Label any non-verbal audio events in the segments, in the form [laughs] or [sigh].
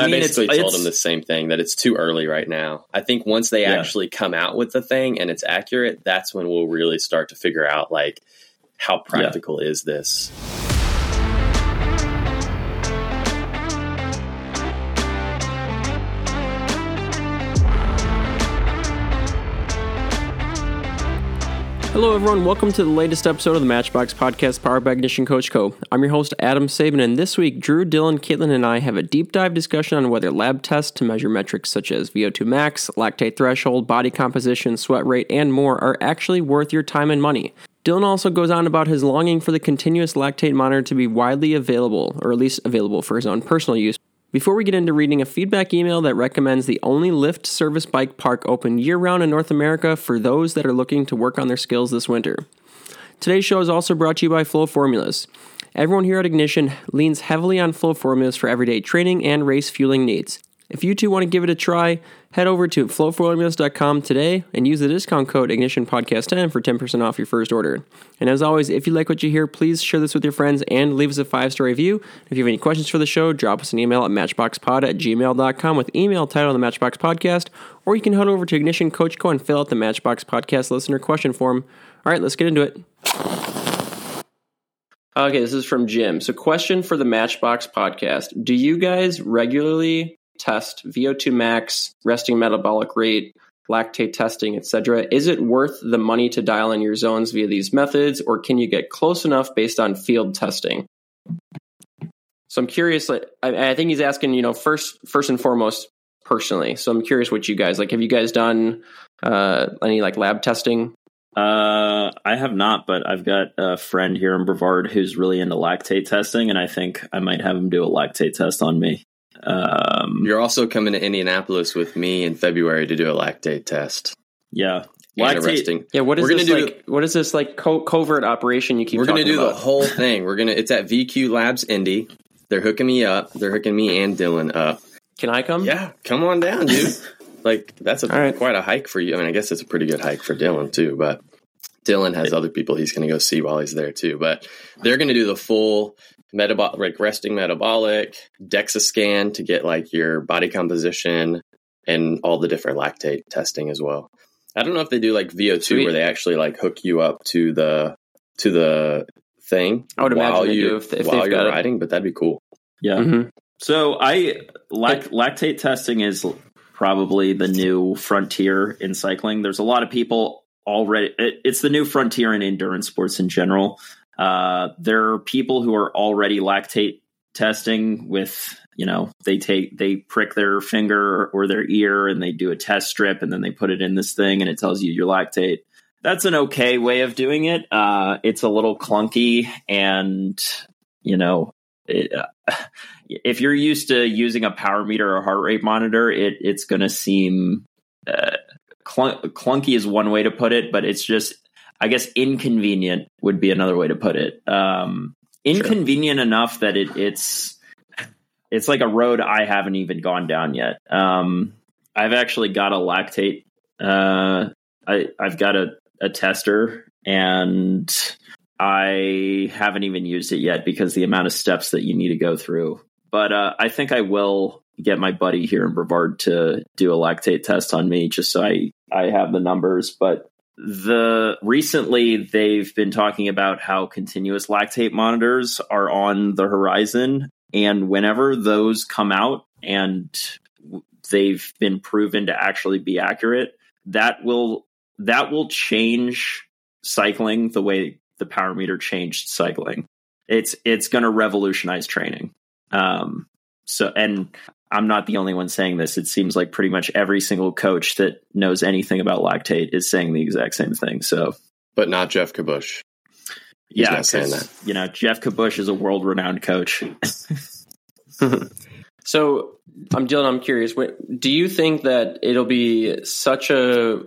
I, mean, basically it's- told it's- him the same thing that it's too early right now. I think once they Yeah. actually come out with the thing and it's accurate, that's when we'll really start to figure out like how practical is this. Hello, everyone. Welcome to the latest episode of the Matchbox Podcast powered by Ignition Coach Co. I'm your host, Adam Saban, and this week, Drew, Dylan, Kaitlyn, and I have a deep dive discussion on whether lab tests to measure metrics such as VO2 max, lactate threshold, body composition, sweat rate, and more are actually worth your time and money. Dylan also goes on about his longing for the continuous lactate monitor to be widely available, or at least available for his own personal use. Before we get into reading a feedback email that recommends the only lift service bike park open year round in North America for those that are looking to work on their skills this winter. Today's show is also brought to you by Flow Formulas. Everyone here at Ignition leans heavily on Flow Formulas for everyday training and race fueling needs. If you too want to give it a try, head over to flowformulas.com today and use the discount code IgnitionPodcast10 for 10% off your first order. And as always, if you like what you hear, please share this with your friends and leave us a five star review. If you have any questions for the show, drop us an email at matchboxpod at gmail.com with email title the Matchbox Podcast, or you can head over to Ignition Coach Co and fill out the Matchbox Podcast listener question form. All right, let's get into it. Okay, this is from Jim. So, question for the Matchbox podcast Do you guys regularly test VO2 max, resting metabolic rate, lactate testing, etc.? Is it worth the money to dial in your zones via these methods, or can you get close enough based on field testing? So, I'm curious. Like, I, I think he's asking, you know, first, first and foremost, personally. So, I'm curious what you guys like. Have you guys done uh, any like lab testing? Uh, I have not, but I've got a friend here in Brevard who's really into lactate testing, and I think I might have him do a lactate test on me. Um, You're also coming to Indianapolis with me in February to do a lactate test. yeah, And a lactate. resting. Yeah, what is We're gonna this do- like? What is this like co- covert operation you keep? We're gonna talking do the whole [laughs] thing. We're gonna it's at VQ Labs Indy. They're hooking me up. They're hooking me and Dylan up. Can I come? Yeah, come on down, dude. [laughs] like that's a All right. quite a hike for you. I mean, I guess it's a pretty good hike for Dylan too, but Dylan has other people he's going to go see while he's there too. But they're going to do the full metabolic, like resting metabolic DEXA scan to get like your body composition and all the different lactate testing as well. I don't know if they do like VO2 Sweet. where they actually like hook you up to the to the thing I would imagine while they you, do if, if while you're got it. riding, but that'd be cool. Yeah. Mhm. So I lac- lactate testing is probably the new frontier in cycling. There's a lot of people already. It, it's the new frontier in endurance sports in general. Uh, there are people who are already lactate testing with you know they take they prick their finger or their ear and they do a test strip and then they put it in this thing and it tells you your lactate. That's an okay way of doing it. Uh, it's a little clunky and you know it, uh, if you're used to using a power meter or heart rate monitor, it it's going to seem uh, clunky is one way to put it, but it's just I guess inconvenient would be another way to put it. Um, inconvenient enough that it it's it's like a road I haven't even gone down yet. Um, I've actually got a lactate. Uh, I I've got a, a tester and I haven't even used it yet because the amount of steps that you need to go through. But uh, I think I will get my buddy here in Brevard to do a lactate test on me just so I, I have the numbers. But the recently they've been talking about how continuous lactate monitors are on the horizon. And whenever those come out and they've been proven to actually be accurate, that will that will change cycling the way the power meter changed cycling. It's it's going to revolutionize training. Um, so, and I'm not the only one saying this. It seems like pretty much every single coach that knows anything about lactate is saying the exact same thing. So, But not Geoff Kabush. He's yeah, not saying 'cause, You know, Geoff Kabush is a world renowned coach. [laughs] So, I'm Dylan. I'm curious. Do you think that it'll be such a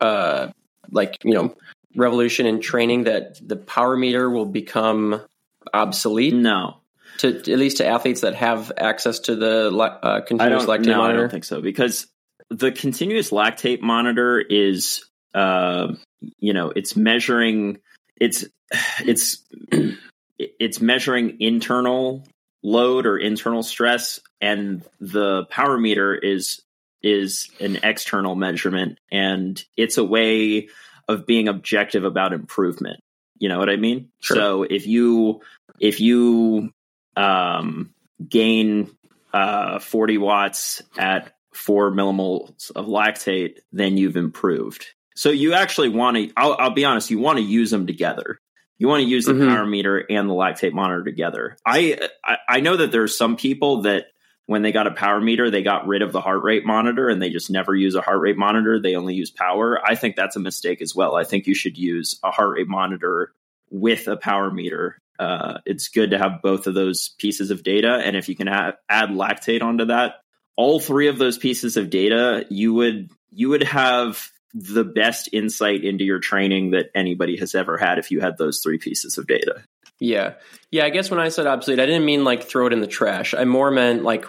uh, like you know revolution in training that the power meter will become obsolete no, to at least to athletes that have access to the uh, continuous lactate No, I don't think so because the continuous lactate monitor is, uh, you know, it's measuring. It's [sighs] it's [clears throat] it's measuring internal load or internal stress, and the power meter is is an external measurement, and it's a way of being objective about improvement. You know what I mean? Sure. So if you if you um, gain uh, 40 watts at four millimoles of lactate, then you've improved. So you actually want to, I'll, I'll be honest, you want to use them together. You want to use the Mhm. power meter and the lactate monitor together. I, I I know that there's some people that when they got a power meter, they got rid of the heart rate monitor and they just never use a heart rate monitor. They only use power. I think that's a mistake as well. I think you should use a heart rate monitor with a power meter. Uh, it's good to have both of those pieces of data, and if you can add, lactate onto that, all three of those pieces of data, you would you would have the best insight into your training that anybody has ever had if you had those three pieces of data. Yeah. Yeah, I guess when I said obsolete, I didn't mean like throw it in the trash. I more meant like,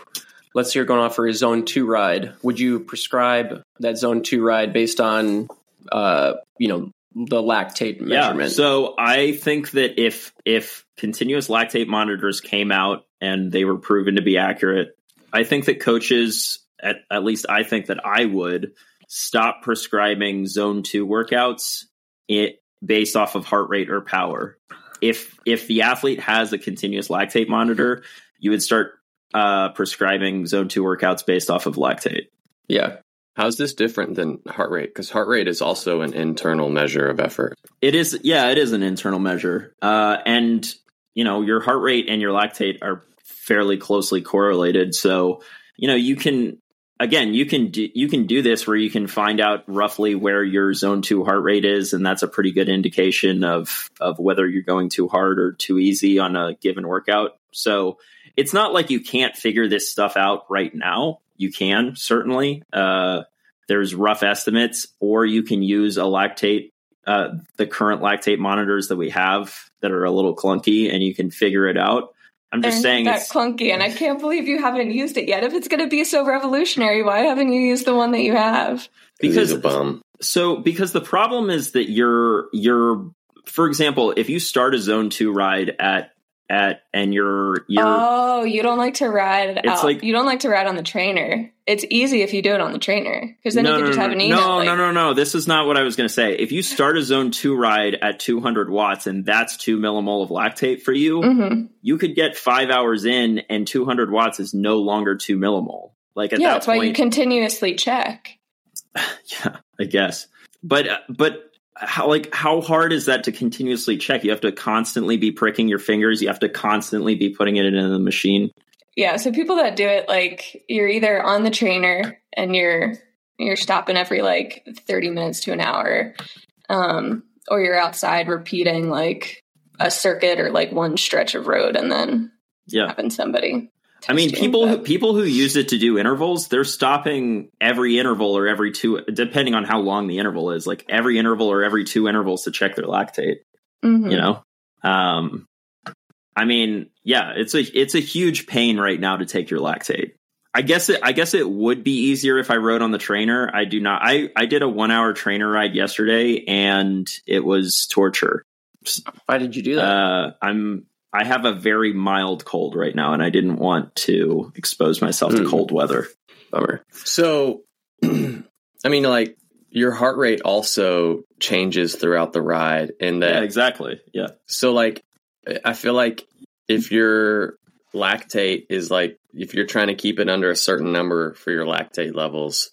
let's say you're going off for a zone two ride. Would you prescribe that zone two ride based on, uh, you know, the lactate measurement? Yeah. So I think that if if continuous lactate monitors came out and they were proven to be accurate, I think that coaches at, at least I think that I would stop prescribing zone 2 workouts it based off of heart rate or power. If if the athlete has a continuous lactate monitor, you would start uh, prescribing zone 2 workouts based off of lactate. yeah. How's this different than heart rate? Because heart rate is also an internal measure of effort. It is, yeah, it is an internal measure. Uh, and, you know, your heart rate and your lactate are fairly closely correlated. So, you know, you can, again, you can do, you can do this where you can find out roughly where your zone two heart rate is. And that's a pretty good indication of, of whether you're going too hard or too easy on a given workout. So it's not like you can't figure this stuff out right now. You can certainly. Uh, there's rough estimates, or you can use a lactate uh, the current lactate monitors that we have that are a little clunky and you can figure it out. I'm just They're saying that it's clunky, and I can't believe you haven't used it yet. If it's going to be so revolutionary, why haven't you used the one that you have? Because because a bum. so because the problem is that you're you're for example, if you start a zone 2 ride at at and you're you're oh, you don't like to ride It's out. like- you don't like to ride on the trainer. It's easy if you do it on the trainer because then you can just have an email. No, like, no, no, no. This is not what I was going to say. If you start a zone two ride at 200 watts and that's two millimole of lactate for you, Mhm. you could get five hours in and 200 watts is no longer two millimole. Like at Yeah, that that's why you continuously check. [sighs] yeah, I guess. But uh, but how like how hard is that to continuously check? You have to constantly be pricking your fingers. You have to constantly be putting it in the machine. Yeah, so people that do it, like you're either on the trainer and you're you're stopping every like 30 minutes to an hour, um, or you're outside repeating like a circuit or like one stretch of road and then Yeah. having somebody. I mean, people who, people who use it to do intervals, they're stopping every interval or every two, depending on how long the interval is. Like every interval or every two intervals to check their lactate. Mhm. You know, um, I mean, yeah, it's a it's a huge pain right now to take your lactate. I guess it I guess it would be easier if I rode on the trainer. I do not. I I did a one hour trainer ride yesterday, and it was torture. Why did you do that? Uh, I'm I have a very mild cold right now, and I didn't want to expose myself to Hmm. cold weather. Bummer. So, [clears throat] I mean, like your heart rate also changes throughout the ride, and that Yeah, exactly. Yeah, So like I feel like if your lactate is like if you're trying to keep it under a certain number for your lactate levels,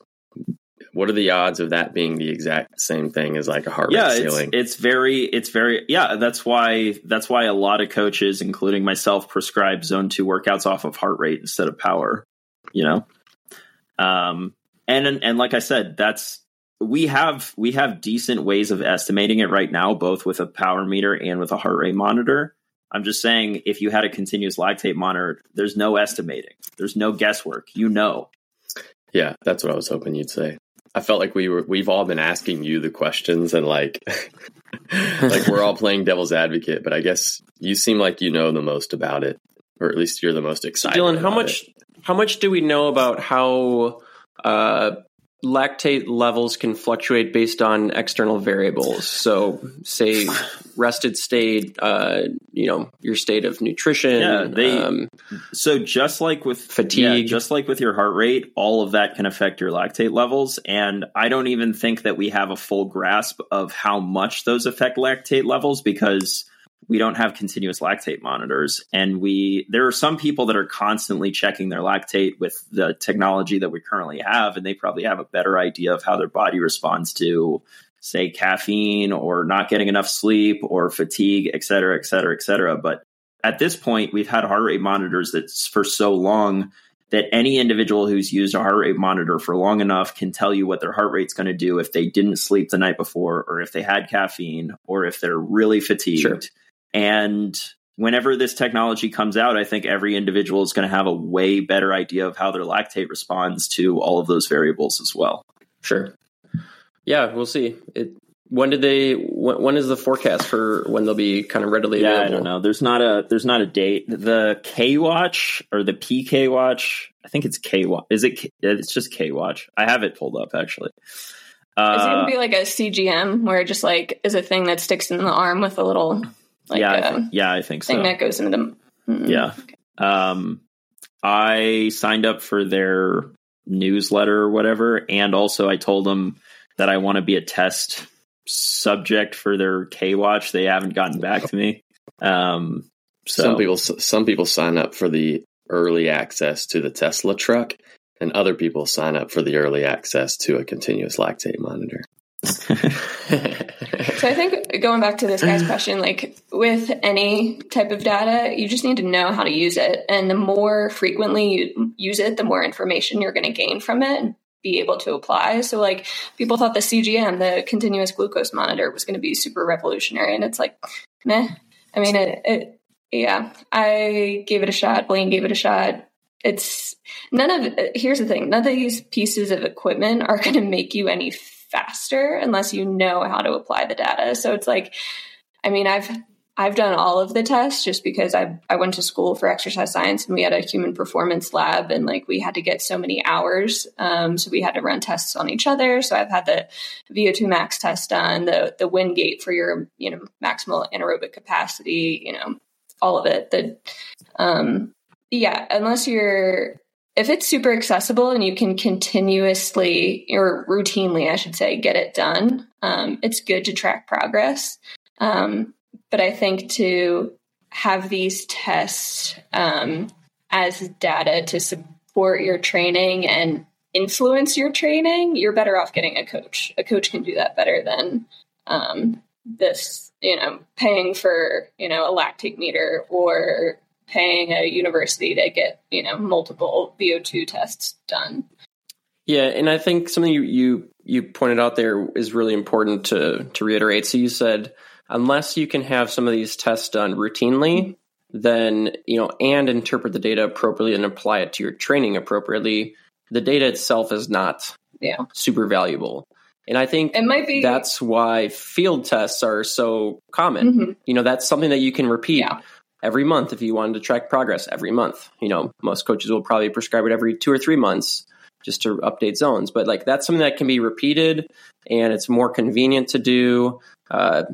what are the odds of that being the exact same thing as like a heart yeah. rate It's ceiling? it's very it's very yeah. That's why that's why a lot of coaches, including myself, prescribe zone two workouts off of heart rate instead of power. You know, um, and and like I said, that's we have we have decent ways of estimating it right now, both with a power meter and with a heart rate monitor. I'm just saying, if you had a continuous lactate monitor, there's no estimating, there's no guesswork. You know, yeah, that's what I was hoping you'd say. I felt like we were we've all been asking you the questions and like [laughs] like we're all playing devil's advocate, but I guess you seem like you know the most about it, or at least you're the most excited. Dylan, how much it. how much do we know about how uh, lactate levels can fluctuate based on external variables. So, say rested state, uh, you know, your state of nutrition. Yeah, they. Um, so just like with fatigue, yeah, just like with your heart rate, all of that can affect your lactate levels. And I don't even think that we have a full grasp of how much those affect lactate levels because we don't have continuous lactate monitors. And we there are some people that are constantly checking their lactate with the technology that we currently have and they probably have a better idea of how their body responds to say caffeine or not getting enough sleep or fatigue et cetera et cetera et cetera. But at this point we've had heart rate monitors that's for so long that any individual who's used a heart rate monitor for long enough can tell you what their heart rate's going to do if they didn't sleep the night before or if they had caffeine or if they're really fatigued. Sure and whenever this technology comes out, I think every individual is going to have a way better idea of how their lactate responds to all of those variables as well. Sure. Yeah, we'll see. It when did they when, when is the forecast for when they'll be kind of readily yeah, available? I don't know. There's not a there's not a date. The K Watch or the PK Watch, I think it's K Watch. Is it it's just K Watch. I have it pulled up actually. Uh, is it going to be like a CGM where it just like is a thing that sticks in the arm with a little like yeah, I th- um, yeah, I think so. Thing that goes into the mm, yeah. Okay. Um, I signed up for their newsletter or whatever, and also I told them that I want to be a test subject for their K Watch. They haven't gotten back to me. Um, so. Some people some people sign up for the early access to the Tesla truck, and other people sign up for the early access to a continuous lactate monitor. [laughs] so I think going back to this guy's [sighs] question, like with any type of data, you just need to know how to use it. And the more frequently you use it, the more information you're going to gain from it and be able to apply. So like people thought the CGM, the continuous glucose monitor, was going to be super revolutionary. And it's like, meh. I mean, it, it yeah, I gave it a shot. Blaine gave it a shot. It's none of, here's the thing, none of these pieces of equipment are going to make you any faster unless you know how to apply the data. So it's like, I mean, I've I've done all of the tests just because I I went to school for exercise science and we had a human performance lab and like we had to get so many hours, um, so we had to run tests on each other. So I've had the VO2 max test done, the the Wingate for your you know maximal anaerobic capacity, you know all of it. The um, yeah, unless you're if it's super accessible and you can continuously or routinely, I should say, get it done, um, it's good to track progress. Um, but I think to have these tests um, as data to support your training and influence your training, you're better off getting a coach. A coach can do that better than um, this, you know, paying for, you know, a lactate meter or paying a university to get you know multiple VO2 tests done. Yeah, and I think something you you you pointed out there is really important to to reiterate. So you said unless you can have some of these tests done routinely, then you know and interpret the data appropriately and apply it to your training appropriately, the data itself is not yeah super valuable. And I think it might be that's why field tests are so common. Mm-hmm. You know, that's something that you can repeat. Yeah every month if you wanted to track progress every month. You know, most coaches will probably prescribe it every two or three months just to update zones. But like that's something that can be repeated and it's more convenient to do. Uh,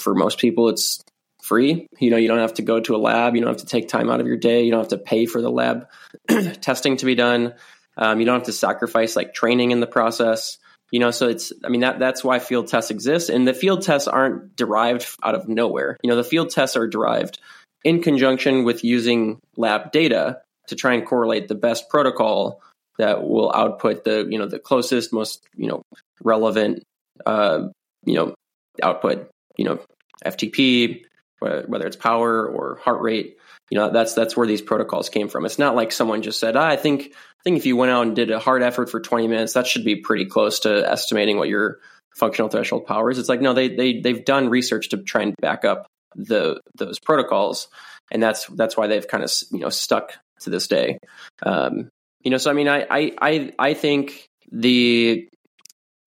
for most people, it's free. You know, you don't have to go to a lab. You don't have to take time out of your day. You don't have to pay for the lab [clears throat] testing to be done. Um, you don't have to sacrifice like training in the process. You know, so it's, I mean, that, that's why field tests exist. And the field tests aren't derived out of nowhere. You know, the field tests are derived in conjunction with using lab data to try and correlate the best protocol that will output the you know the closest most you know relevant uh, you know output you know FTP whether it's power or heart rate you know that's that's where these protocols came from it's not like someone just said ah, I think I think if you went out and did a hard effort for 20 minutes that should be pretty close to estimating what your functional threshold power is it's like no they they they've done research to try and back up the those protocols, and that's that's why they've kind of you know stuck to this day. Um, you know, so I mean, I I I, I think the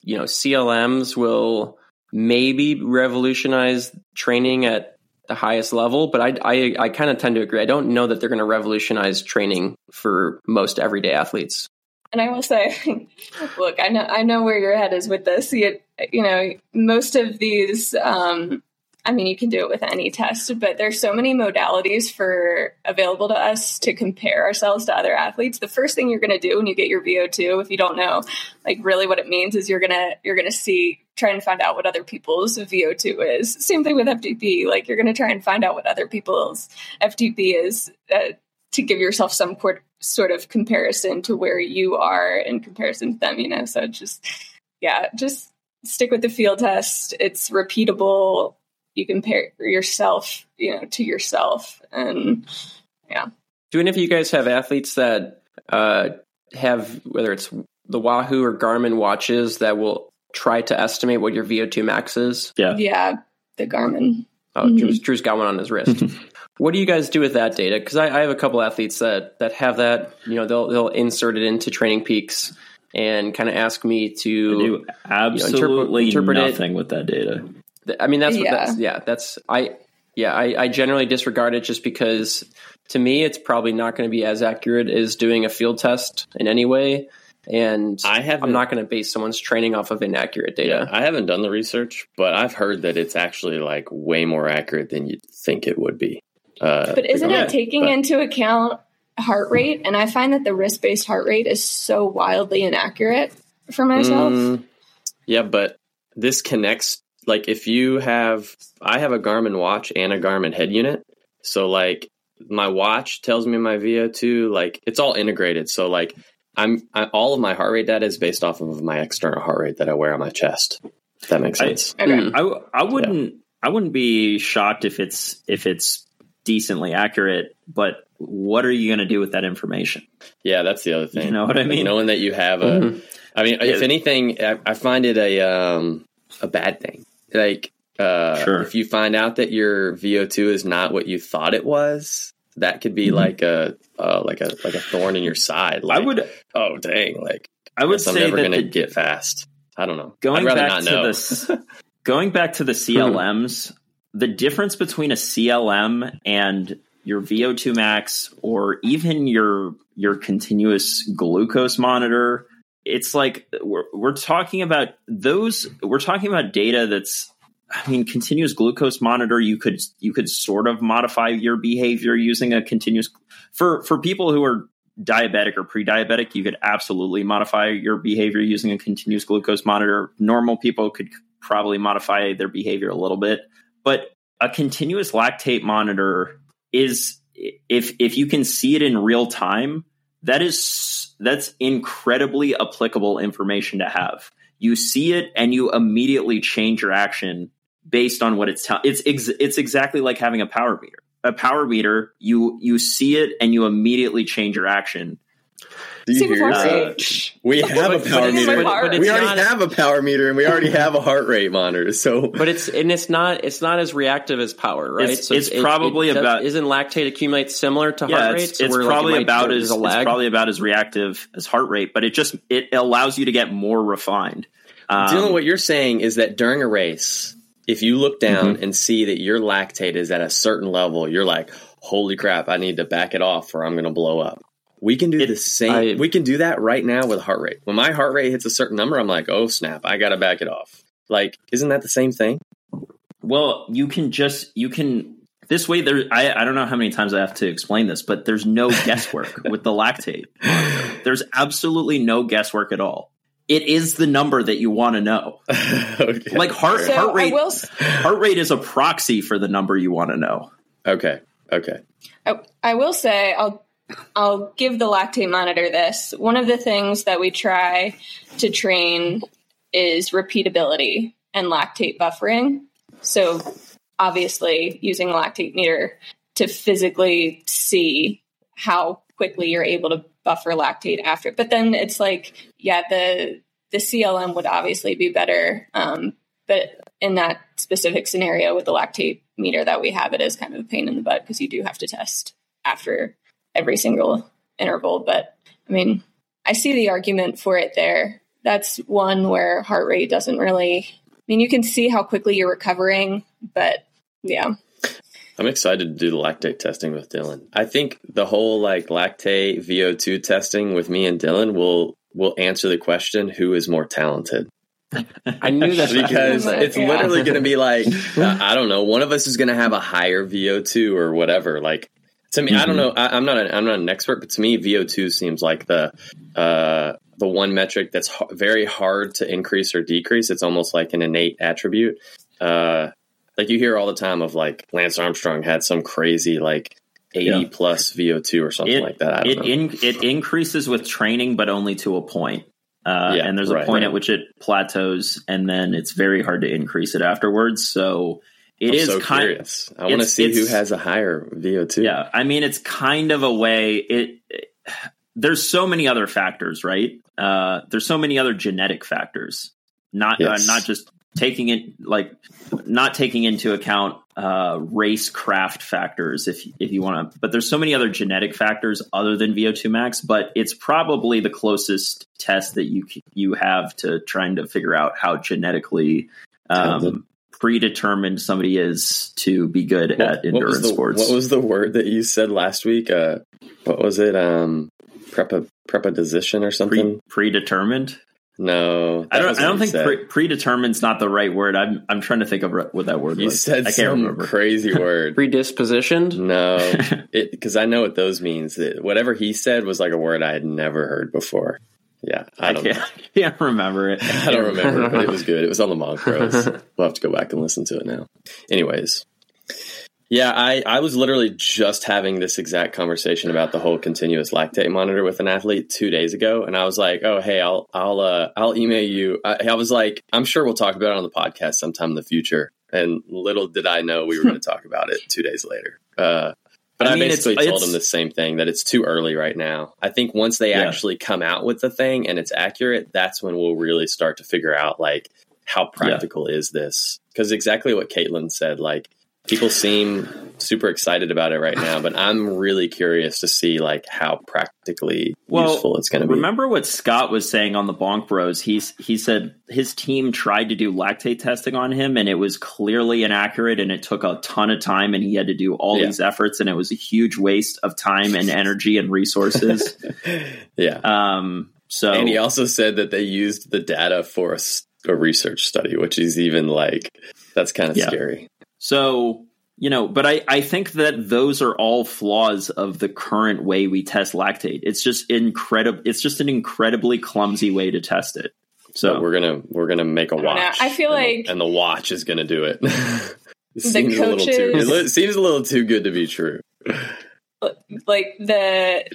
you know CLMs will maybe revolutionize training at the highest level, but I I, I kind of tend to agree. I don't know that they're going to revolutionize training for most everyday athletes. And I will say, [laughs] look, I know I know where your head is with this. You, you know, most of these um, I mean, you can do it with any test, but there's so many modalities for available to us to compare ourselves to other athletes. The first thing you're going to do when you get your VO2, if you don't know, like really what it means is you're going to, you're going to see, try and find out what other people's VO2 is. Same thing with FTP. Like you're going to try and find out what other people's FTP is uh, to give yourself some sort of comparison to where you are in comparison to them, you know? So just, yeah, just stick with the field test. It's repeatable you compare yourself, you know, to yourself. And yeah. Do any of you guys have athletes that uh, have whether it's the Wahoo or Garmin watches that will try to estimate what your VO2 max is? Yeah. Yeah. The Garmin. Oh, mm-hmm. Drew's, Drew's got one on his wrist. [laughs] what do you guys do with that data? Because I, I, have a couple athletes that that have that. You know, they'll they'll insert it into Training Peaks and kind of ask me to do absolutely you know, interpret, interpret nothing it. with that data. I mean, that's yeah. that's yeah. That's I yeah. I, I generally disregard it just because to me, it's probably not going to be as accurate as doing a field test in any way. And I have I'm not going to base someone's training off of inaccurate data. Yeah, I haven't done the research, but I've heard that it's actually like way more accurate than you'd think it would be. Uh, but isn't it taking but, into account heart rate? And I find that the wrist based heart rate is so wildly inaccurate for myself. Mm, yeah, but this connects like if you have I have a Garmin watch and a Garmin head unit. So like my watch tells me my VO2, like it's all integrated. So like I'm I, all of my heart rate data is based off of my external heart rate that I wear on my chest. If that makes sense. I, okay. I, I wouldn't yeah. I wouldn't be shocked if it's if it's decently accurate, but what are you going to do with that information? Yeah, that's the other thing. You know what I mean? Knowing that you have a, mm-hmm. I mean, if anything, I, I find it a um, a bad thing like uh, sure. if you find out that your VO2 is not what you thought it was, that could be mm-hmm. like a uh, like a like a thorn in your side. Like, I would. Oh dang! Like I would say I'm never going to get fast. I don't know. Going back to this, [laughs] going back to the [laughs] CLMs, the difference between a CLM and your VO2 max, or even your your continuous glucose monitor, it's like we're, we're talking about those we're talking about data that's I mean, continuous glucose monitor, you could you could sort of modify your behavior using a continuous for for people who are diabetic or pre-diabetic, you could absolutely modify your behavior using a continuous glucose monitor. Normal people could probably modify their behavior a little bit, but a continuous lactate monitor is if if you can see it in real time, that is that's incredibly applicable information to have. You see it and you immediately change your action based on what it's telling. It's ex- it's exactly like having a power meter. A power meter, you you see it and you immediately change your action do you hear that? We have a power meter. But, but we already have a power meter and we already have a heart rate monitor. So, but it's and it's not it's not as reactive as power, right? It's, so it's, it's probably it, about isn't lactate accumulate similar to yeah, heart rate? It's, so it's probably like about as it's probably about as reactive as heart rate, but it just it allows you to get more refined. Um, Dylan, what you're saying is that during a race, if you look down mm-hmm. and see that your lactate is at a certain level, you're like, "Holy crap! I need to back it off, or I'm going to blow up." We can do it, the same. I, we can do that right now with heart rate. When my heart rate hits a certain number, I'm like, oh snap, I got to back it off. Like, isn't that the same thing? Well, you can just you can this way. There, I I don't know how many times I have to explain this, but there's no [laughs] guesswork with the lactate. [laughs] There's absolutely no guesswork at all. It is the number that you want to know. [laughs] okay. Like heart so heart rate. Will... Heart rate is a proxy for the number you want to know. Okay. Okay. I, I will say I'll I'll give the lactate monitor this. One of the things that we try to train is repeatability and lactate buffering. So, obviously, using a lactate meter to physically see how quickly you're able to buffer lactate after. But then it's like, yeah, the the CLM would obviously be better. Um, but in that specific scenario with the lactate meter that we have, it is kind of a pain in the butt because you do have to test after every single interval. But I mean, I see the argument for it there. That's one where heart rate doesn't really, I mean, you can see how quickly you're recovering, but yeah. I'm excited to do the lactate testing with Dylan. I think the whole like lactate VO2 testing with me and Dylan will will answer the question who is more talented. I knew that because Yeah. it's literally going to be like I don't know. One of us is going to have a higher VO two or whatever. Like to me, I don't know. I, I'm not. A, I'm not an expert, but to me, VO two seems like the uh, the one metric that's h- very hard to increase or decrease. It's almost like an innate attribute. Uh, like you hear all the time of like Lance Armstrong had some crazy like 80 Yeah. plus VO two or something it, like that. It in, it increases with training, but only to a point. Uh, Yeah, and there's a right, point right. at which it plateaus, and then it's very hard to increase it afterwards. So it I'm is so kind. curious. I want to see who has a higher VO two. Yeah, I mean, it's kind of a way. It, it- there's so many other factors, right? Uh, there's so many other genetic factors, not Yes. uh, not just taking it like not taking into account uh, race craft factors if if you want to. But there's so many other genetic factors other than VO2 max. But it's probably the closest test that you you have to trying to figure out how genetically. Um, predetermined somebody is to be good at endurance was the, sports. What was the word that you said last week? Uh, what was it? Um, prepa preposition or something? Pre- predetermined. no, I don't. I don't think said. pre- predetermined's not the right word. I'm. I'm trying to think of re- what that word you was. said I can't some remember. crazy [laughs] word. predispositioned. no, [laughs] because I know what those means. It, whatever he said was like a word I had never heard before. Yeah, I I can't, [laughs] can't remember it. [laughs] I don't remember, but it was good. It was on the Bonk Bros. [laughs] We'll have to go back and listen to it now. Anyways, yeah, I, I was literally just having this exact conversation about the whole continuous lactate monitor with an athlete two days ago, and I was like, "Oh, hey, I'll I'll uh, I'll email you." I, I was like, "I'm sure we'll talk about it on the podcast sometime in the future." And little did I know we were going to talk about it two days later. Uh, but I, I mean, it's- basically told it's- him the same thing that it's too early right now. I think once they Yeah. actually come out with the thing and it's accurate, that's when we'll really start to figure out like how practical is this? Because exactly what Kaitlyn said, like people seem super excited about it right now, but I'm really curious to see like how practically Well, useful it's going to be. Remember what Scott was saying on the Bonk Bros? He's he said his team tried to do lactate testing on him, and it was clearly inaccurate, and it took a ton of time, and he had to do all Yeah. these efforts, and it was a huge waste of time and energy and resources. [laughs] yeah. um, so and he also said that they used the data for a research study, which is even like that's kind of Yeah. scary. So, you know, but I, I think that those are all flaws of the current way we test lactate. It's just incredible. It's just an incredibly clumsy way to test it. So So we're gonna we're gonna make a don't know. watch. I feel and the- like- and the watch is gonna do it. [laughs] it The seems a little too. It seems a little too good to be true. like the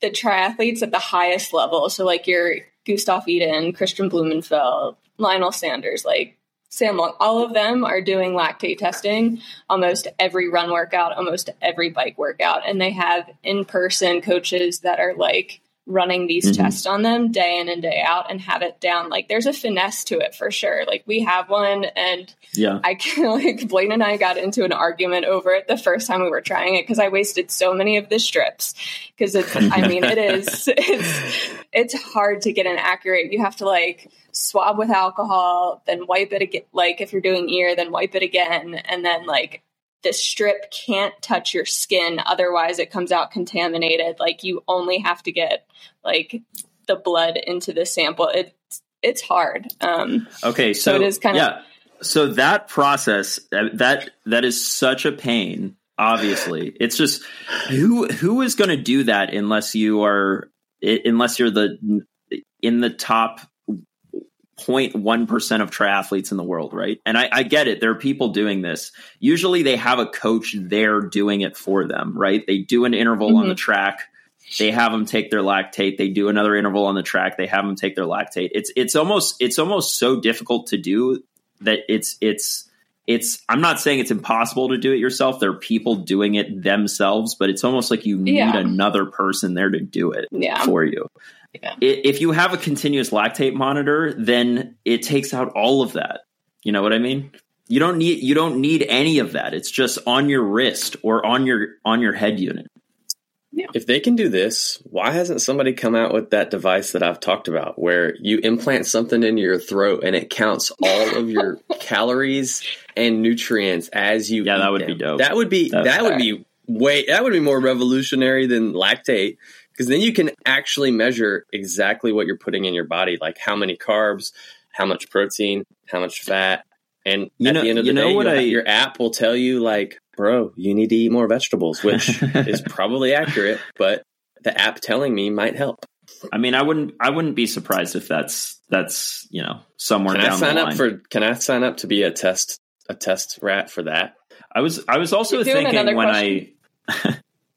the triathletes at the highest level. So like your Gustav Iden, Kristian Blummenfelt, Lionel Sanders, like Sam Long, all of them are doing lactate testing almost every run workout, almost every bike workout. And they have in person coaches that are like running these Mhm. tests on them day in and day out and have it down. Like there's a finesse to it for sure. Like we have one and yeah, I can [laughs] like Blaine and I got into an argument over it the first time we were trying it because I wasted so many of the strips because it's I [laughs] mean it is it's it's hard to get an accurate you have to like swab with alcohol then wipe it again like if you're doing ear then wipe it again and then like the strip can't touch your skin otherwise it comes out contaminated like you only have to get like the blood into the sample it's it's hard um Okay, so, So it is kinda- yeah. So that process uh, that that is such a pain. Obviously, it's just who who is going to do that unless you are unless you're the in the top 0.1 percent of triathletes in the world, right? And I, I get it. There are people doing this. Usually, they have a coach there doing it for them, right? They do an interval on Mhm. the track. They have them take their lactate. They do another interval on the track. They have them take their lactate. It's it's almost it's almost so difficult to do that it's it's it's I'm not saying it's impossible to do it yourself. There are people doing it themselves, but it's almost like you need Yeah. another person there to do it yeah for you. Yeah. If you have a continuous lactate monitor, then it takes out all of that. You know what I mean? You don't need you don't need any of that. It's just on your wrist or on your on your head unit. If they can do this, why hasn't somebody come out with that device that I've talked about where you implant something into your throat and it counts all of your [laughs] calories and nutrients as you Yeah, that eat would be dope. That would be That- that would be way that would be more revolutionary than lactate because then you can actually measure exactly what you're putting in your body, like how many carbs, how much protein, how much fat, and You at know- the end of the you day, what I- your app will tell you like, bro, you need to eat more vegetables, which [laughs] is probably accurate, but the app telling me might help. I mean, I wouldn't I wouldn't be surprised if that's that's you know somewhere Can I sign the up for? Can I sign up to be a test a test rat for that? I was I was also You're thinking when question. I [laughs] No,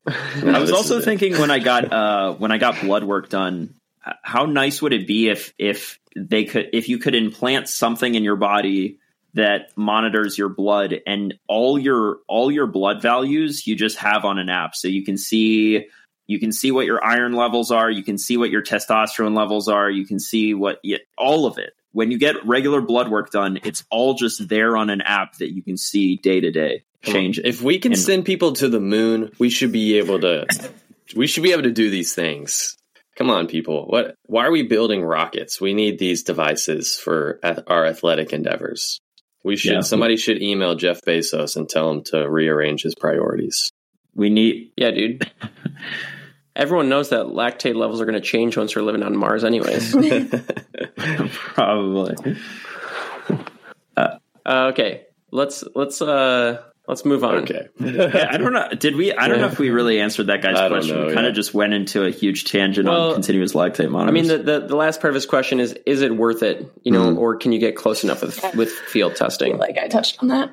I was also thinking when I got [laughs] uh when I got blood work done, how nice would it be if if they could if you could implant something in your body that monitors your blood and all your all your blood values you just have on an app. So you can see you can see what your iron levels are you can see what your testosterone levels are you can see what y all of it. When you get regular blood work done it's all just there on an app that you can see day to day change If we can And- send people to the moon, we should be able to. [laughs] we should be able to do these things. Come on, people! What? Why are we building rockets? We need these devices for our athletic endeavors. We should. Yeah. Somebody should email Jeff Bezos and tell him to rearrange his priorities. we need [laughs] Yeah, dude. Everyone knows that lactate levels are going to change once we're living on Mars, anyways. [laughs] probably uh, okay, let's let's uh let's move on. okay. yeah, I don't know. Did we? I don't know if we really answered that guy's I question. know, we kind yeah. of just went into a huge tangent Well, on continuous lactate monitors. I mean, the, the the last part of his question is: Is it worth it? You know, Mhm. or can you get close enough with with field testing? feel [laughs] like I touched on that.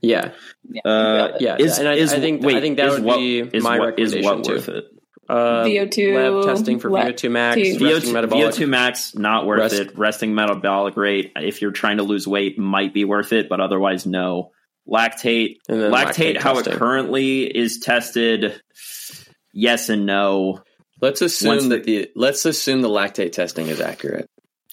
Yeah, Yeah, uh, yeah, is, and I, is, I think wait, I think that is would what, be is my what, is recommendation what too. worth it? Uh, VO2 lab testing for lab VO2 max, resting VO2, metabolic. VO2 max not worth Rest- it. Resting metabolic rate if you're trying to lose weight might be worth it, but otherwise no. Lactate, and then lactate, how testing. it currently is tested, yes and no. Let's Once assume the- that the let's assume the lactate testing is accurate.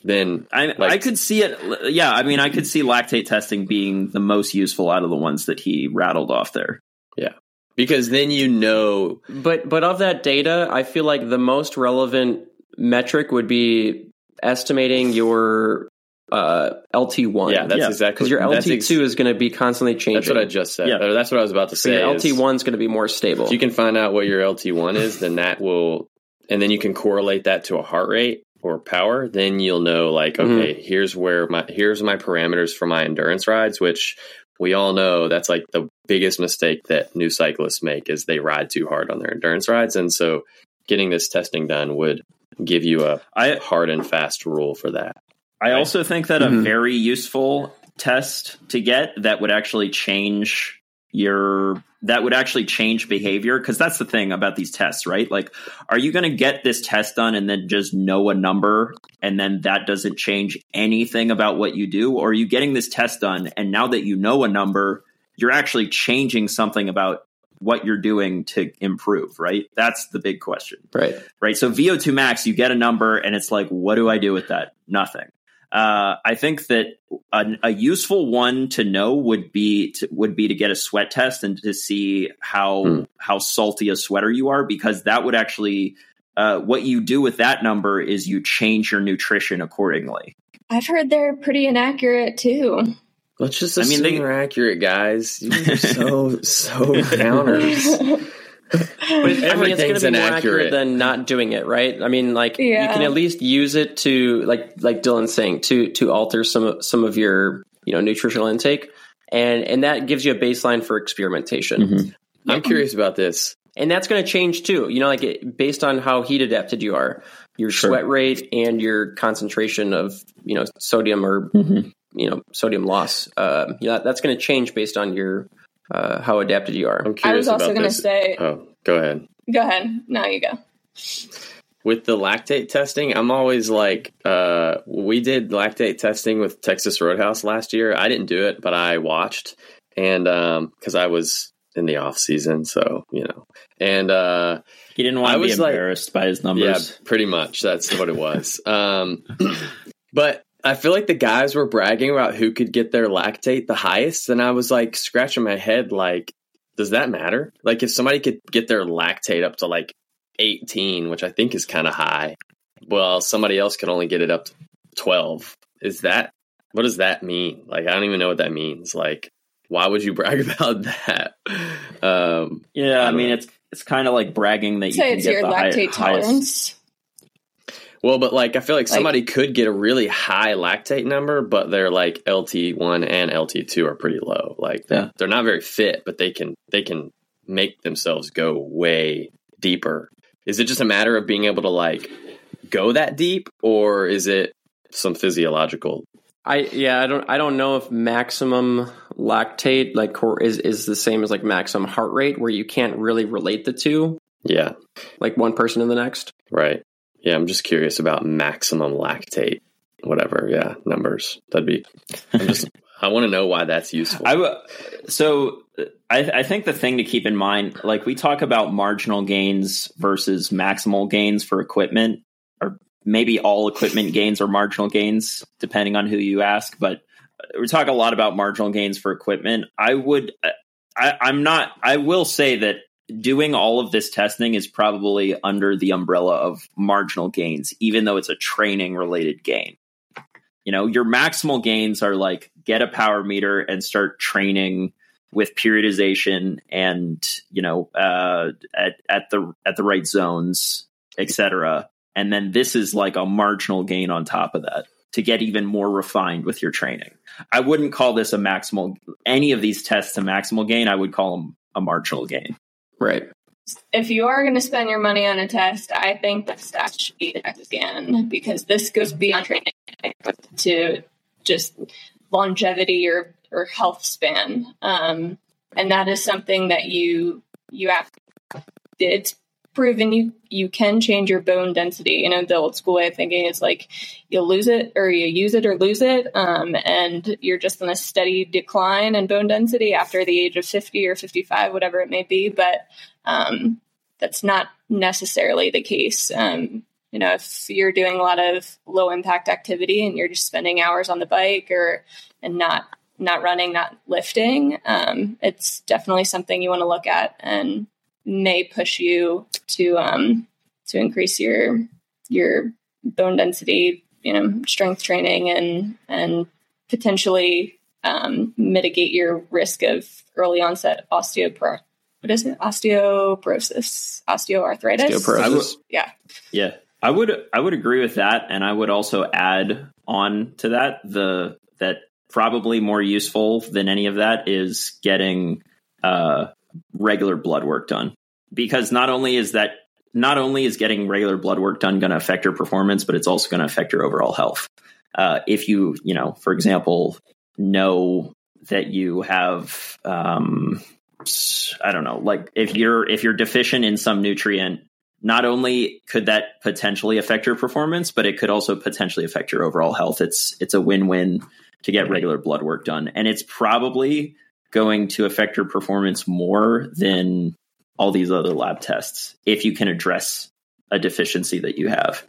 Then I, Like- I could see it. Yeah, I mean, I could see lactate testing being the most useful out of the ones that he rattled off there. Yeah because then you know But but of that data, I feel like the most relevant metric would be estimating your uh, LT one. yeah that's Yeah, exactly because your that's LT ex- two is going to be constantly changing. That's what I just said. Yeah. Or That's what I was about to So say. your is LT one is going to be more stable. If you can find out what your LT one is, then that will, and then you can correlate that to a heart rate or power. Then you'll know, like, Mm-hmm. okay, here's where my here's my parameters for my endurance rides, which we all know that's like the biggest mistake that new cyclists make is they ride too hard on their endurance rides, and so getting this testing done would give you a I hard and fast rule for that. I also think that a Mhm. very useful test to get that would actually change your that would actually change behavior because that's the thing about these tests right like are you going to get this test done and then just know a number and then that doesn't change anything about what you do or are you getting this test done and now that you know a number you're actually changing something about what you're doing to improve right that's the big question right. right? So VO2 max, you get a number, and it's like, what do I do with that? Nothing. Uh, I think that a, a useful one to know would be to, would be to get a sweat test and to see how Hmm. how salty a sweater you are, because that would actually uh, what you do with that number is you change your nutrition accordingly. I've heard they're pretty inaccurate too. Let's just I mean, they- they're accurate, guys. You are so so [laughs] counters. [laughs] But I mean, it's going Everything's to be more inaccurate. accurate than not doing it, right? I mean, like Yeah. you can at least use it to, like, like Dylan's saying, to to alter some of- some of your you know nutritional intake, and and that gives you a baseline for experimentation. Mm-hmm. I'm curious about this. and that's going to change too. You know, like it, based on how heat adapted you are, your Sure. sweat rate and your concentration of you know sodium or Mhm. you know sodium loss. Uh, yeah, that's going to change based on your uh, how adapted you are. I'm I was also going to say, Oh, go ahead. go ahead. Now you go. with the lactate testing, I'm always like, uh, we did lactate testing with Texas Roadhouse last year. I didn't do it, but I watched, and because I was in the off season, so you know, and uh, He didn't want to be was like- embarrassed by his numbers. yeah, pretty much that's what it was. um, [clears throat] but I feel like the guys were bragging about who could get their lactate the highest, and I was like scratching my head, like, does that matter? Like, if somebody could get their lactate up to like 18, which I think is kind of high, well, somebody else could only get it up to 12. Is that what does that mean? Like, I don't even know what that means. Like, why would you [laughs] brag about that? Um, Yeah, I I, mean know. it's it's kind of like bragging that you Say can it's get your the high- lactate highest. Tolerance. Well, but like I feel like Like- somebody could get a really high lactate number, but their like LT one and LT two are pretty low. Like Yeah. they're not very fit, but they can they can make themselves go way deeper. Is it just a matter of being able to like go that deep, or is it some physiological? I yeah, I don't I don't know if maximum lactate like core is is the same as like maximum heart rate where you can't really relate the two Yeah, like one person to the next. right. Yeah, I'm just curious about maximum lactate, whatever. Yeah, numbers. That'd be. I'm just. I want to know why that's useful. I w- so I, I think the thing to keep in mind, like we talk about marginal gains versus maximal gains for equipment, or maybe all equipment gains are marginal gains, depending on who you ask. But we talk a lot about marginal gains for equipment. I would, I, I'm not. I will say that doing all of this testing is probably under the umbrella of marginal gains, even though it's a training related gain. You know, your maximal gains are like get a power meter and start training with periodization and you know uh, at at the at the right zones, etc. And then this is like a marginal gain on top of that to get even more refined with your training. I wouldn't call this a maximal. Any of these tests a maximal gain, I would call them a marginal gain. Right. If you are going to spend your money on a test, I think the stat should be DEXA scan because this goes beyond training to just longevity or, or health span. Um, and that is something that you you have it's proven you you can change your bone density. You know, the old school way of thinking is like you'll lose it or you use it or lose it, um, and you're just in a steady decline in bone density after the age of fifty or fifty five, whatever it may be. But um, that's not necessarily the case. Um, you know, if you're doing a lot of low impact activity and you're just spending hours on the bike or and not not running, not lifting, um, it's definitely something you want to look at and may push you to um, to increase your your bone density, you know, strength training and and potentially um, mitigate your risk of early onset osteoporosis. What is it? Osteoporosis, osteoarthritis. Osteoporosis. Yeah. Yeah. I would I would agree with that and I would also add on to that the that probably more useful than any of that is getting uh regular blood work done. Because not only is that not only is getting regular blood work done going to affect your performance, but it's also going to affect your overall health. Uh, if you, you know, for example, know that you have, um, I don't know, like if you're if you're deficient in some nutrient, not only could that potentially affect your performance, but it could also potentially affect your overall health. It's it's a win win to get regular blood work done, and it's probably going to affect your performance more than all these other lab tests if you can address a deficiency that you have.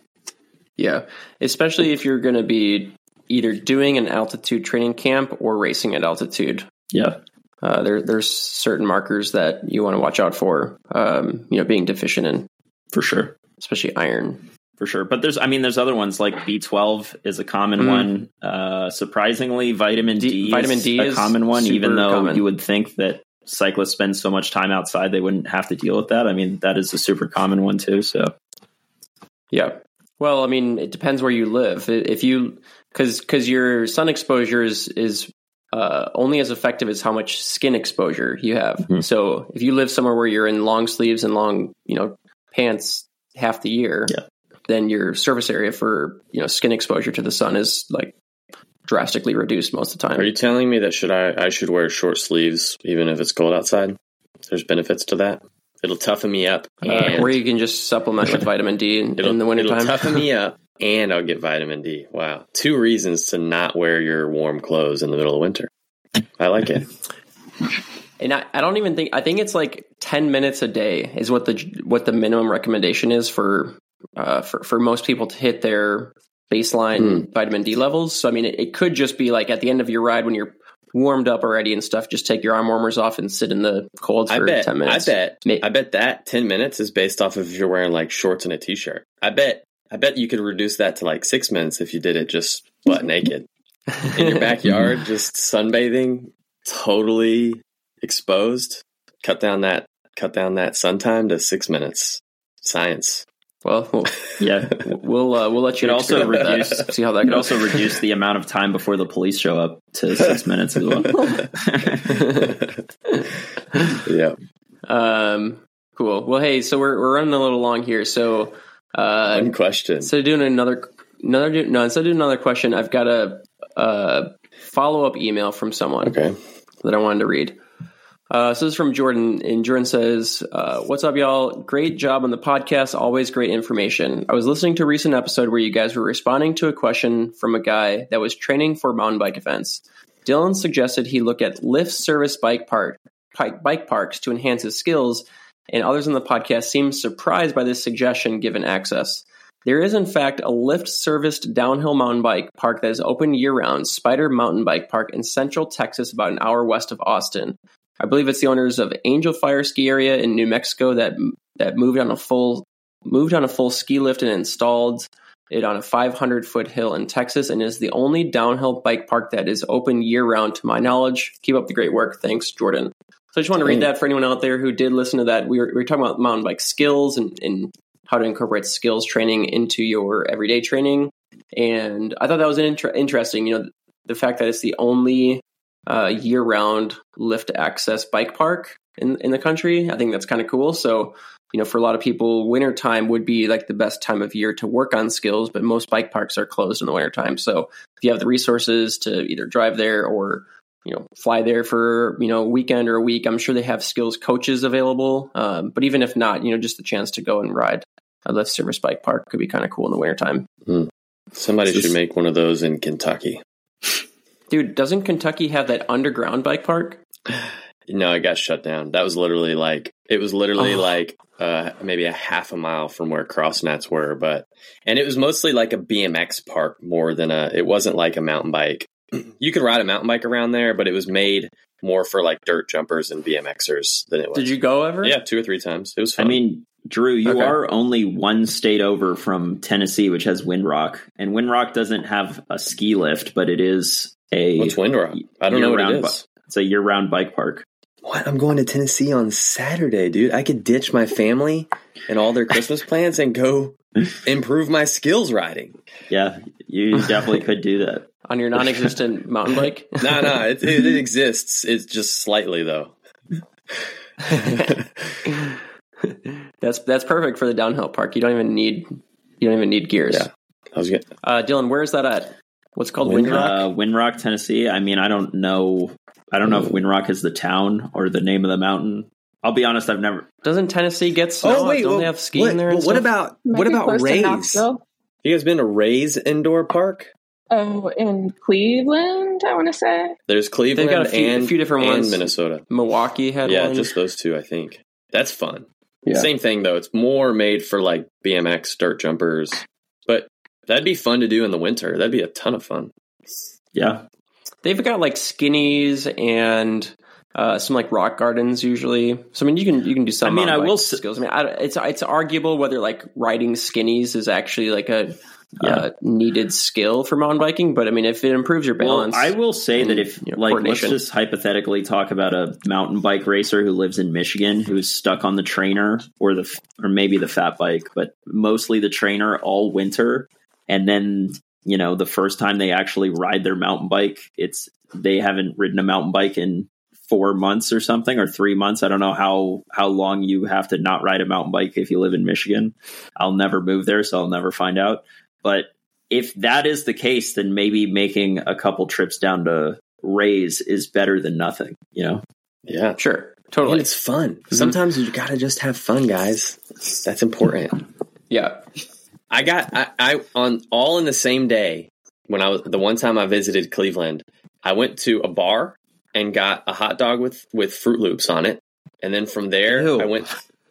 Yeah, especially if you're going to be either doing an altitude training camp or racing at altitude. Yeah. Uh, there, there's certain markers that you want to watch out for. Um, you know, being deficient in, For sure. especially iron. For sure. But there's I mean there's other ones like B12 is a common Mhm. one. Uh surprisingly vitamin D, D- vitamin is D a common one even though common. you would think that cyclists spend so much time outside they wouldn't have to deal with that. I mean that is a super common one too, so Yeah. Well, I mean, it depends where you live. If you, because because your sun exposure is is uh, only as effective as how much skin exposure you have. Mhm. So if you live somewhere where you're in long sleeves and long, you know, pants half the year, Yeah. Then your surface area for you know skin exposure to the sun is like drastically reduced most of the time. Are you telling me that should I I should wear short sleeves even if it's cold outside? There's benefits to that. It'll toughen me up, or you can just supplement with [laughs] vitamin D in, in the it'll wintertime. toughen me [laughs] up, and I'll get vitamin D. Wow, two reasons to not wear your warm clothes in the middle of winter. I like it. [laughs] And I, I don't even think I think it's like ten minutes a day is what the what the minimum recommendation is for uh, for for most people to hit their baseline vitamin D levels. So I mean, it, it could just be like at the end of your ride when you're warmed up already and stuff, just take your arm warmers off and sit in the cold I for bet. ten I minutes. bet. May- I bet that ten minutes is based off of if you're wearing like shorts and a t-shirt. I bet. I bet you could reduce that to like six minutes if you did it just butt [laughs] naked in your backyard, just sunbathing, totally exposed. Cut down that cut down that sun time to six minutes. Science. Well, we'll Yeah. we'll, uh, we'll let you Could also experiment that. reduce- see how that Could also reduce the amount of time before the police show up to [laughs] six minutes as well. [laughs] yeah. um, cool. Well, hey, so we're we're running a little long here, so uh, One question. instead of doing another another no instead of doing another question, I've got a, a follow up email from someone. Okay. that I wanted to read. Uh, so this is from Jordan, and Jordan says, uh, "What's up, y'all? Great job on the podcast. Always great information. I was listening to a recent episode where you guys were responding to a question from a guy that was training for mountain bike events. Dylan suggested he look at lift service bike park bike, parks to enhance his skills, and others on the podcast seemed surprised by this suggestion given access." There is, in fact, a lift serviced downhill mountain bike park that is open year round, Spider Mountain Bike Park in central Texas, about an hour west of Austin. I believe it's the owners of Angel Fire Ski Area in New Mexico that that moved on a full moved on a full ski lift and installed it on a 500 foot hill in Texas, and is the only downhill bike park that is open year round, to my knowledge. Keep up the great work, thanks, Jordan. So I just want to read that for anyone out there who did listen to that. We were, we were talking about mountain bike skills and, and how to incorporate skills training into your everyday training. And I thought that was an inter- interesting, you know, the fact that it's the only uh, year round lift access bike park in, in the country. I think that's kind of cool. So, you know, for a lot of people, wintertime would be like the best time of year to work on skills, but most bike parks are closed in the wintertime. So if you have the resources to either drive there or you know fly there for you know a weekend or a week i'm sure they have skills coaches available um, but even if not you know just the chance to go and ride a lift service bike park could be kind of cool in the wintertime Somebody This- should make one of those in Kentucky. Dude doesn't kentucky have that underground bike park No, it got shut down. That was literally like it was literally Oh. like uh, maybe a half a mile from where Crossnets were, but and it was mostly like a BMX park more than a. It wasn't like a mountain bike. [clears throat] You could ride a mountain bike around there, but it was made more for like dirt jumpers and BMXers than it was. did you go ever Yeah, two or three times. It was Fun. I mean, Drew, you Okay. are only one state over from Tennessee, which has Windrock, and Windrock doesn't have a ski lift, but it is a what's Windrock? I don't know what it year-round is. it's a year-round bike park. What? I'm going to Tennessee on Saturday, dude. I could ditch my family and all their Christmas [laughs] plans and go improve my skills riding. Yeah, you definitely could do that. [laughs] on your non-existent [laughs] mountain bike No, no, it, it, it exists. It's just slightly though. that's that's perfect for the downhill park you don't even need you don't even need gears Yeah. I was getting uh, dylan where's that at what's it called Windrock? windrock Uh, Windrock, Tennessee. I mean, I don't know. I don't know if Windrock is the town or the name of the mountain. I'll be honest, I've never. doesn't tennessee get snow don't they have skiing what, there and well, what stuff? about Might what about close Rays? Knoxville. You guys been to Rays Indoor Park? Oh, in Cleveland, I want to say. There's Cleveland got a few- a few different and ones. Minnesota. milwaukee had Yeah, one just those two, I think. That's fun. Yeah. Same thing though. It's more made for like BMX dirt jumpers, but that'd be fun to do in the winter. That'd be a ton of fun. Yeah, They've got like skinnies and uh, some like rock gardens usually. So I mean, you can you can do some. I mean, mountain I will bike s- skills. I mean, I, it's it's arguable whether like riding skinnies is actually like a uh, needed skill for mountain biking. But I mean, if it improves your Well, balance, I will say that if, you know, like, let's just hypothetically talk about a mountain bike racer who lives in Michigan who's stuck on the trainer or the, or maybe the fat bike, but mostly the trainer all winter. And then, you know, the first time they actually ride their mountain bike, it's, they haven't ridden a mountain bike in four months or something or three months. I don't know how, how long you have to not ride a mountain bike if you live in Michigan. I'll never move there, so I'll never find out. But if that is the case, then maybe making a couple trips down to Rays is better than nothing. You know, Yeah. sure, And totally, it's fun. Mm-hmm. Sometimes you gotta just have fun, guys. That's important. yeah. I got I, I on all in the same day when I was the one time I visited Cleveland, I went to a bar and got a hot dog with with Froot Loops on it, and then from there Ew. I went,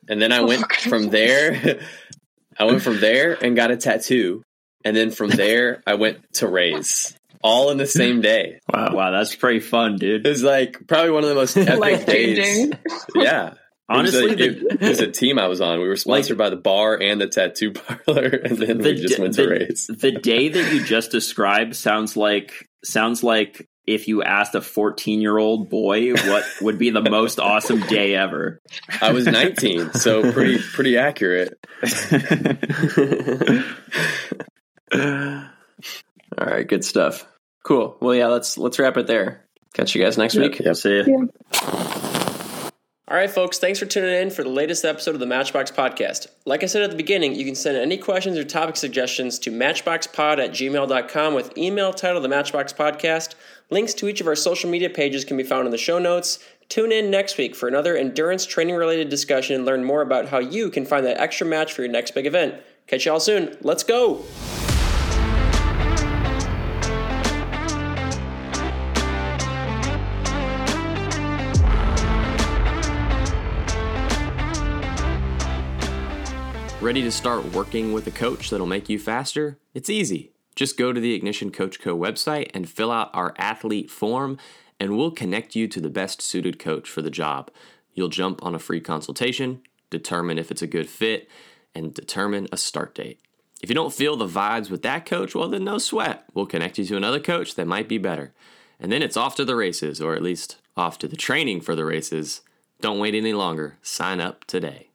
and then I [laughs] went from there, [laughs] I went from there and got a tattoo, and then from [laughs] there I went to Rays, all in the same day. Wow. wow, that's pretty fun, It dude. was like probably one of the most epic days. changing. Yeah. Honestly, it was, like, the- it, it was a team I was on. We were sponsored by the bar and the tattoo parlor, [laughs] and then we just d- went to the- Rays. the day that you just described sounds like sounds like if you asked a 14 year old boy what would be the most [laughs] awesome day ever. I was 19, so pretty [laughs] pretty accurate. All right, good stuff. Cool. Well, yeah, let's let's wrap it there. Catch you guys next week. Yep. See ya. All right, folks, thanks for tuning in for the latest episode of the Matchbox Podcast. Like I said at the beginning, you can send any questions or topic suggestions to matchboxpod at gmail.com with email titled The Matchbox Podcast. Links to each of our social media pages can be found in the show notes. Tune in next week for another endurance training related discussion and learn more about how you can find that extra match for your next big event. Catch y'all soon. Let's go! Ready to start working with a coach that'll make you faster? It's easy. Just go to the Ignition Coach Co website and fill out our athlete form, and we'll connect you to the best suited coach for the job. You'll jump on a free consultation, determine if it's a good fit, and determine a start date. If you don't feel the vibes with that coach, well, then no sweat. We'll connect you to another coach that might be better. And then it's off to the races, or at least off to the training for the races. Don't wait any longer. Sign up today.